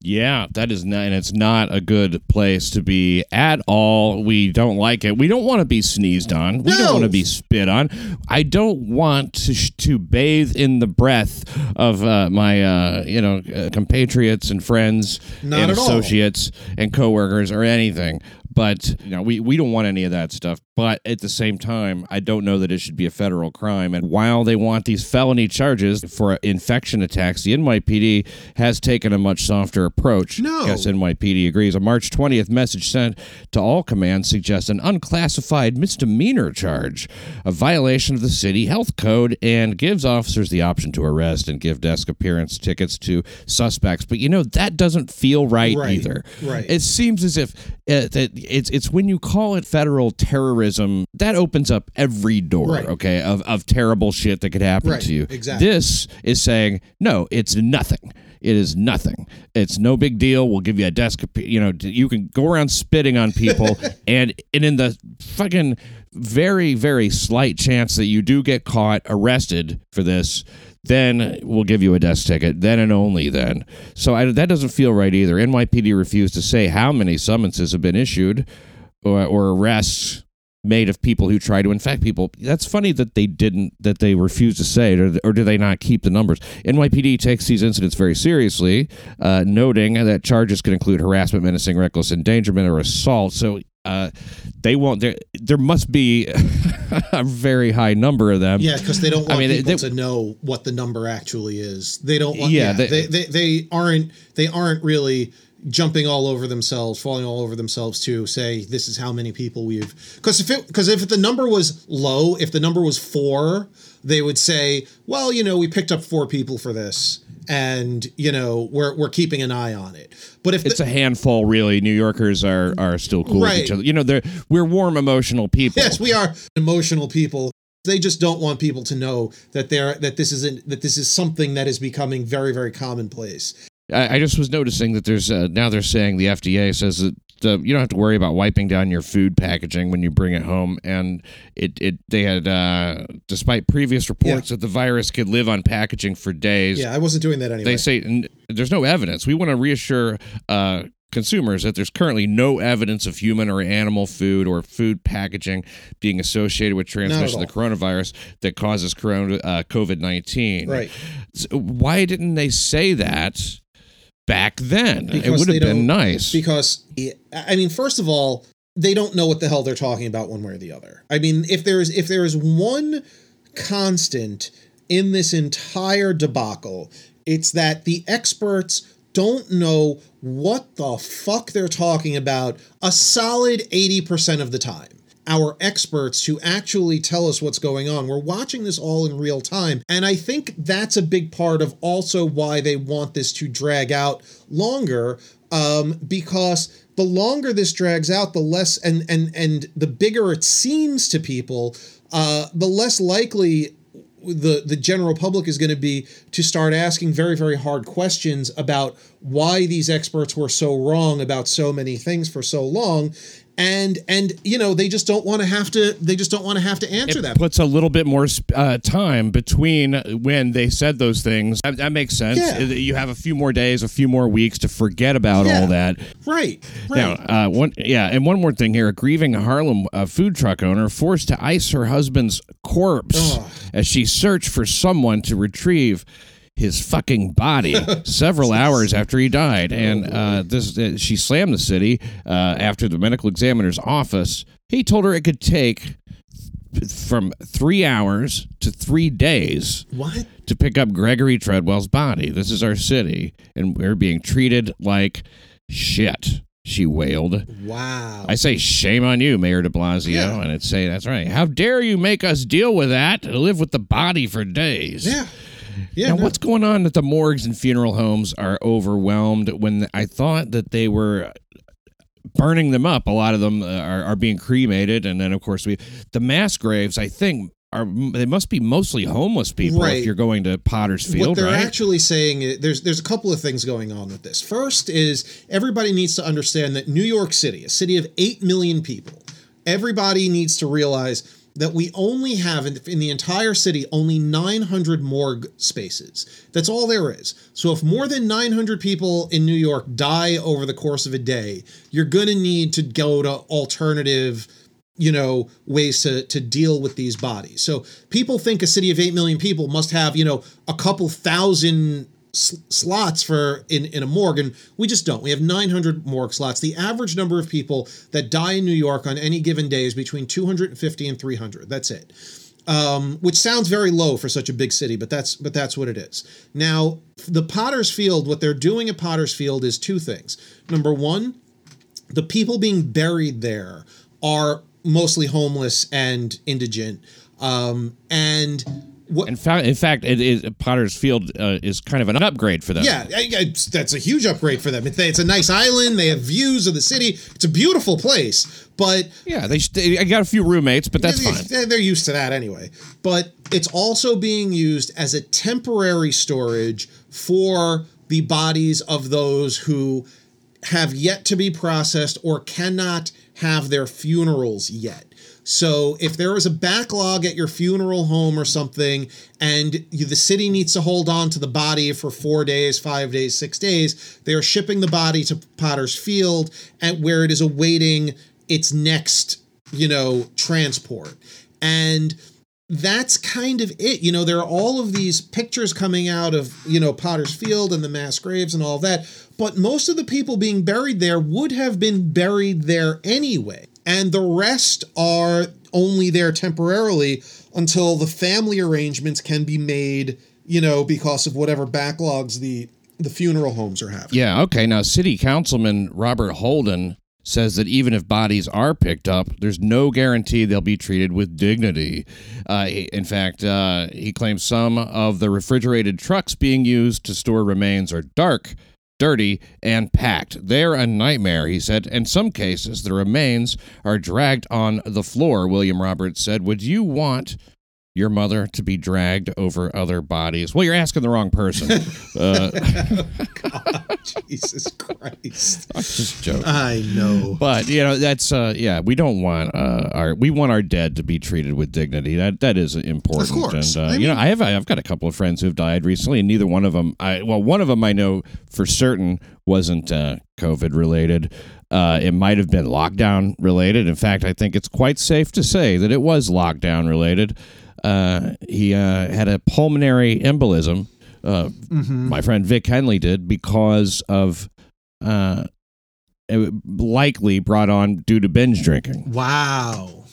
Yeah, that is not, and it's not a good place to be at all. We don't like it. We don't want to be sneezed on. We
No.
don't want to be spit on. I don't want to sh- to bathe in the breath of uh, my uh, you know uh, compatriots and friends
Not
and
at all.
associates and coworkers or anything. But you know, we we don't want any of that stuff. But at the same time, I don't know that it should be a federal crime. And while they want these felony charges for infection attacks, the NYPD has taken a much softer approach.
No.
I guess NYPD agrees. A March 20th message sent to all commands suggests an unclassified misdemeanor charge, a violation of the city health code, and gives officers the option to arrest and give desk appearance tickets to suspects. But you know that doesn't feel right,
Right,
either.
right.
It seems as if uh, that it's it's when you call it federal terrorism that opens up every door,
Right.
okay, of of terrible shit that could happen
Right,
to you.
exactly.
This is saying no, it's nothing. It is nothing. It's no big deal. We'll give you a desk. You know, you can go around spitting on people, [LAUGHS] and and in the fucking very very slight chance that you do get caught, arrested for this, then we'll give you a desk ticket. Then and only then. So I, that doesn't feel right either. NYPD refused to say how many summonses have been issued or, or arrests made of people who try to infect people. That's funny that they didn't, that they refused to say or, or do they not keep the numbers? NYPD takes these incidents very seriously, uh, noting that charges can include harassment, menacing, reckless endangerment, or assault. So uh, they won't. There, there must be [LAUGHS] a very high number of them.
Yeah, because they don't want
I mean,
people
they-
to know what the number actually is. They don't want.
Yeah,
Yeah,
they-
they, they, they aren't they aren't really jumping all over themselves, falling all over themselves to say this is how many people we've. Because if it because if the number was low, if the number was four, they would say, well, you know, we picked up four people for this, and you know, we're we're keeping an eye on it. But if
It's
the,
a handful, really. New Yorkers are are still cool with each other. You know, they're we're warm, emotional people.
Yes, we are emotional people. They just don't want people to know that they're that this isn't that this is something that is becoming very very commonplace.
I, I just was noticing that there's uh, now they're saying the FDA says that uh, you don't have to worry about wiping down your food packaging when you bring it home, and it it they had uh, despite previous reports that the virus could live on packaging for days.
Yeah, I wasn't doing that anyway.
They say n- there's no evidence. We want to reassure uh, consumers that there's currently no evidence of human or animal food or food packaging being associated with transmission of the coronavirus that causes corona, uh, COVID 19.
Right.
Why didn't they say that back then? it would have been nice.
because I mean, first of all, they don't know what the hell they're talking about one way or the other. I mean, if there is if there is one constant in this entire debacle, it's that the experts don't know what the fuck they're talking about a solid 80% of the time. Our experts who actually tell us what's going on. We're watching this all in real time. And I think that's a big part of also why they want this to drag out longer um, because the longer this drags out, the less and and and the bigger it seems to people, uh, the less likely the the general public is going to be to start asking very very hard questions about why these experts were so wrong about so many things for so long and and you know they just don't want to have to they just don't want to have to answer
it
that
puts a little bit more uh, time between when they said those things. That, that makes sense.
Yeah.
You have a few more days, a few more weeks to forget about
Yeah.
all that.
right
Now,
right
uh, one, yeah, and one more thing here: a grieving Harlem uh, food truck owner forced to ice her husband's corpse as she searched for someone to retrieve his fucking body [LAUGHS] several hours after he died. And uh, this, uh, she slammed the city uh, after the medical examiner's office. He told her it could take from three hours to three days
what
to pick up Gregory Treadwell's body. This is our city, and we're being treated like shit. She wailed.
wow
I say shame on you, Mayor De Blasio,
Yeah.
and it's say that's right. How dare you make us deal with that? Live with the body for days.
yeah yeah
Now,
no.
what's going on that the morgues and funeral homes are overwhelmed when I thought that they were burning them up? A lot of them uh, are, are being cremated, and then of course we the mass graves. I think are they must be mostly homeless people
Right.
if you're going to Potter's Field,
what they're
right?
actually saying is there's there's a couple of things going on with this. First is everybody needs to understand that New York City, a city of 8 million people, everybody needs to realize that we only have in, in the entire city only 900 morgue spaces. That's all there is. So if more than 900 people in New York die over the course of a day, you're going to need to go to alternative you know ways to to deal with these bodies so people think a city of 8 million people must have you know a couple thousand slots for in in a morgue and we just don't we have 900 morgue slots the average number of people that die in new york on any given day is between 250 and 300 that's it um, which sounds very low for such a big city, but that's but that's what it is. Now, the Potter's Field, what they're doing at Potter's Field is two things. Number one, the people being buried there are mostly homeless and indigent. Um, and what
In fact, in fact, it is Potter's Field uh, is kind of an upgrade for them.
yeah, that's a huge upgrade for them. It's, a nice island. They have views of the city. It's a beautiful place, but
yeah. They, they I got a few roommates, but that's fine.
they're, they're used to that anyway. But it's also being used as a temporary storage for the bodies of those who have yet to be processed or cannot have their funerals yet. So if there is a backlog at your funeral home or something, and you, the city needs to hold on to the body for four days, five days, six days, they are shipping the body to Potter's Field, and where it is awaiting its next you know, transport. And that's kind of it. You know, there are all of these pictures coming out of, you know, Potter's Field and the mass graves and all that, but most of the people being buried there would have been buried there anyway. And the rest are only there temporarily until the family arrangements can be made, you know, because of whatever backlogs the the funeral homes are having.
Yeah, okay. Now, City Councilman Robert Holden says that even if bodies are picked up, there's no guarantee they'll be treated with dignity. Uh, in fact, uh, he claims some of the refrigerated trucks being used to store remains are dark, dirty, and packed. They're a nightmare, he said. In some cases, the remains are dragged on the floor, William Roberts said. Would you want your mother to be dragged over other bodies? Well, you're asking the wrong person. [LAUGHS] uh,
God, Jesus Christ. [LAUGHS]
I'm just joking.
I know.
But you know that's uh yeah we don't want uh our we want our dead to be treated with dignity that that is important
Of course.
and uh, you know
mean-
I have I've got a couple of friends who've died recently and neither one of them I well one of them I know for certain wasn't uh, COVID related uh, it might have been lockdown related in fact I think it's quite safe to say that it was lockdown related uh, he uh, had a pulmonary embolism uh,
Mm-hmm.
my friend Vic Henley did because of uh, likely brought on due to binge drinking.
Wow.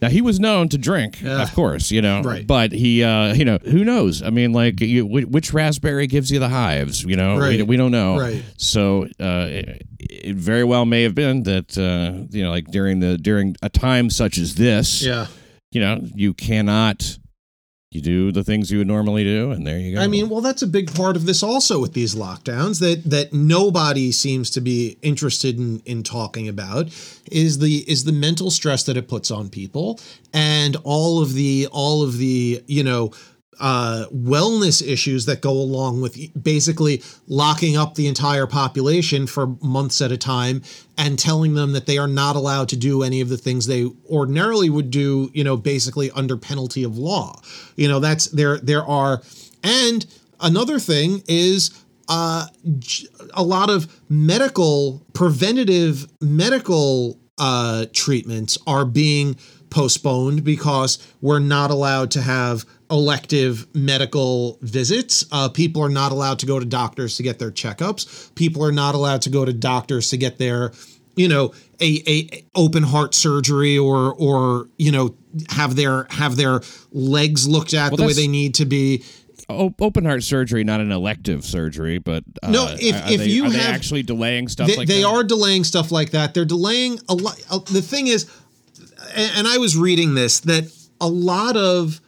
Now he was known to drink,
Yeah.
of course, you know,
Right.
but he, uh, you know, who knows? I mean, like, you, which raspberry gives you the hives? You know, we, we don't know.
Right.
So uh, it, it very well may have been that uh, you know, like during the during a time such as this,
Yeah.
You know, you cannot. You do the things you would normally do, and there you go.
I mean, well, that's a big part of this also with these lockdowns that that nobody seems to be interested in in talking about is the is the mental stress that it puts on people and all of the all of the you know uh, wellness issues that go along with basically locking up the entire population for months at a time and telling them that they are not allowed to do any of the things they ordinarily would do, you know, basically under penalty of law. You know, that's there there are and another thing is uh a lot of medical preventative medical uh treatments are being postponed because we're not allowed to have elective medical visits. Uh, people are not allowed to go to doctors to get their checkups. People are not allowed to go to doctors to get their, you know, a, a open heart surgery or or you know have their have their legs looked at the way they need to be.
Open heart surgery, not an elective surgery, but uh,
No, if- if
they,
you
are they
have-
actually delaying stuff
they,
like
they
that?
are delaying stuff like that. They're delaying a lot. uh, The thing is, and I was reading this that a lot of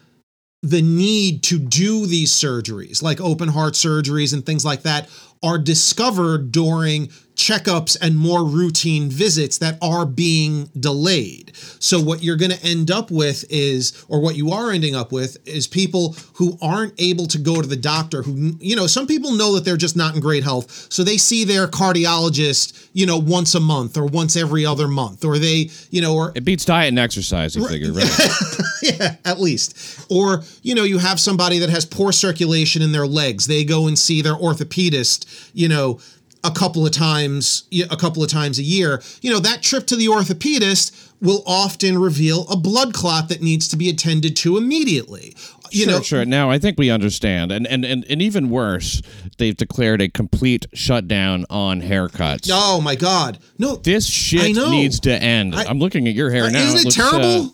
the need to do these surgeries, like open heart surgeries and things like that, are discovered during checkups and more routine visits that are being delayed. So, what you're going to end up with is, or what you are ending up with, is people who aren't able to go to the doctor. Who, you know, some people know that they're just not in great health. So, they see their cardiologist, you know, once a month or once every other month, or they, you know, or
It beats diet and exercise, you figure, right? [LAUGHS]
yeah, at least. Or, you know, you have somebody that has poor circulation in their legs. They go and see their orthopedist, you know, a couple of times a couple of times a year. You know, that trip to the orthopedist will often reveal a blood clot that needs to be attended to immediately. You
sure,
know,
sure. Now I think we understand, and, and and and even worse, they've declared a complete shutdown on haircuts.
oh my god. No,
This shit needs to end.
I-
I, am looking at your hair now.
isn't it
looks,
terrible?
uh,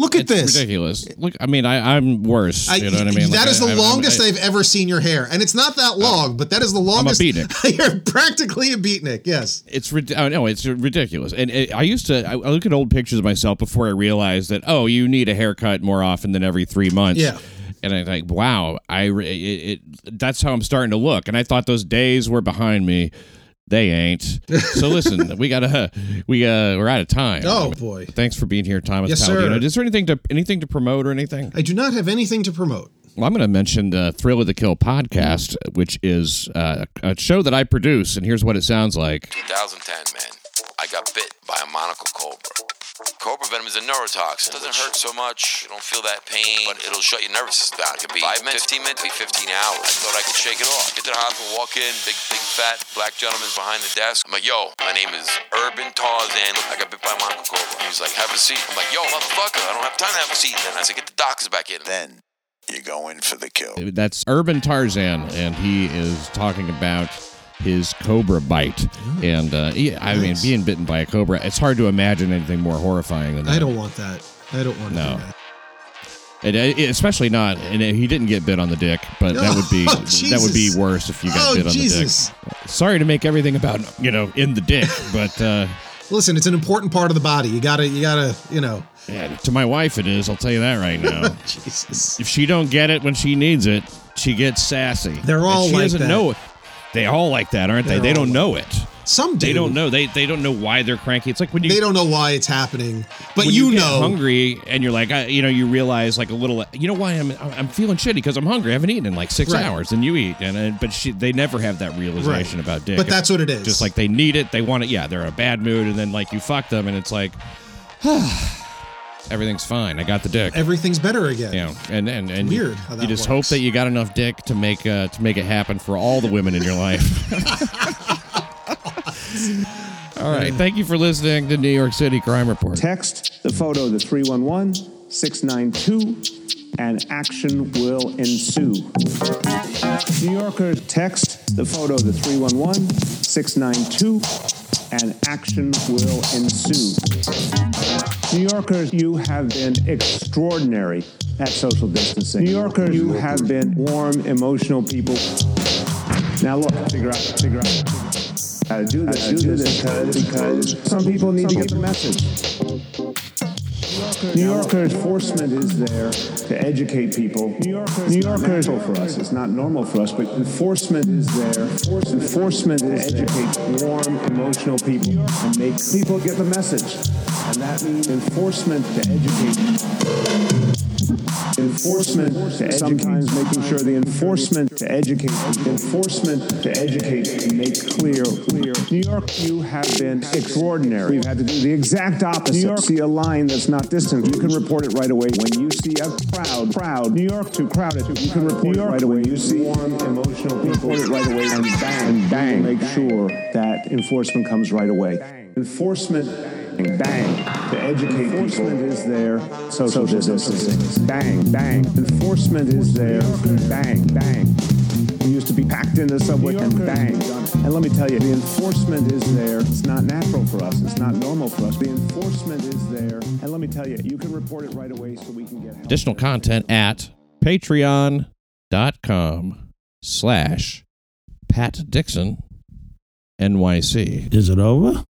Look at
it's
this.
ridiculous. Look, I mean, I, I'm worse.
I-
you know what I mean?
that
Like,
is the
I-
longest
I,
have ever seen your hair, and it's not that uh, long, but that is the longest.
I'm a beatnik. [LAUGHS]
You're practically a beatnik. Yes.
It's I know oh, it's ridiculous, and it, I used to. I I look at old pictures of myself before I realized that oh, you need a haircut more often than every three months.
Yeah.
and I think wow, I it, it that's how I'm starting to look, and I thought those days were behind me. They ain't. So listen, [LAUGHS] we gotta we uh we're out of time.
Oh boy.
Thanks for being here, Thomas
Yes,
Paladino.
sir.
Is there anything to anything to promote or anything?
I do not have anything to promote.
Well, I'm going to mention the Thrill of the Kill podcast, which is uh, a show that I produce, and here's what it sounds like.
2010, man. I I got bit by a monocle cobra. Cobra venom is a neurotoxin. It doesn't hurt so much. You don't feel that pain, but it'll shut your nervous system down. It could be five minutes, 15 minutes, it could be 15 hours. I thought I could shake it off. Get to the hospital, walk in, big, big, fat black gentleman's behind the desk. I'm like, yo, my name is Urban Tarzan. I got bit by a monocle cobra. He's like, have a seat. I'm like, yo, motherfucker, I don't have time to have a seat. And then I said, get the doctors back in.
Then you go in for the kill.
That's Urban Tarzan, and he is talking about his cobra bite. And uh, yeah, I mean, being bitten by a cobra, it's hard to imagine anything more horrifying than that.
I don't want that. I don't want to
No.
do that.
And, uh, especially not, and he didn't get bit on the dick, but that would be [LAUGHS]
Oh,
that would be worse if you got
Oh,
bit on
Jesus.
the dick. Sorry to make everything about you know in the dick, but uh,
Listen, it's an important part of the body. You gotta, you gotta, you know.
yeah, to my wife it is. I'll tell you that right now. [LAUGHS]
Jesus.
if she don't get it when she needs it, she gets sassy.
They're
And
all
she
like
doesn't
that.
know it. They all like that, aren't they?
They're
They don't
all
know it.
Some do.
They don't know. They they don't know why they're cranky. It's like when you
They don't know why it's happening, but you,
get
know.
hungry and you're like, I, you know, you realize like a little, you know, why I'm I'm feeling shitty because I'm hungry. I haven't eaten in like six
Right.
hours, and you eat, and uh, but she, they never have that realization
Right.
about dick.
But that's what it is.
Just like they need it, they want it. Yeah, they're in a bad mood, and then like you fuck them, and it's like, [SIGHS] [SIGHS] everything's fine. I got the dick.
Everything's better again.
you know, and and and
Weird
You,
how
you
that
just hope that you got enough dick to make uh, to make it happen for all the women in your life. [LAUGHS] all right, thank you for listening to New York City Crime Report.
Text the photo to 311 692 and action will ensue. New Yorker, text the photo to 311 692 and action will ensue. New Yorkers, you have been extraordinary at social distancing. New Yorkers, you have been warm, emotional people. Now look, figure out, figure out. How to do this, do this because, because some people need to get the message. New Yorkers, enforcement is there to educate people. New Yorkers, New Yorkers, for us. It's not normal for us, but enforcement is there. Enforcement is to educate warm, emotional people and make people get the message. And that means enforcement to educate. Enforcement to educate. Sometimes making sure the enforcement to educate. Enforcement to educate and make clear. Clear. New York, you have been extraordinary. We've had to do the exact opposite. New York, see a line that's not distant. You can report it right away. When you see a crowd, crowd, New York too crowded. You can report it right away. You see warm, emotional people. Report it right away and bang, and bang. Make sure that enforcement comes right away. Enforcement bang to educate enforcement is there. Social distancing. bang bang. Enforcement is there. Bang bang. We used to be packed in the subway and bang. And let me tell you the enforcement is there. It's not natural for us. It's not normal for us. The enforcement is there. And let me tell you you can report it right away so we can get help.
additional content at patreon.com slash pat dixon nyc
Is it over?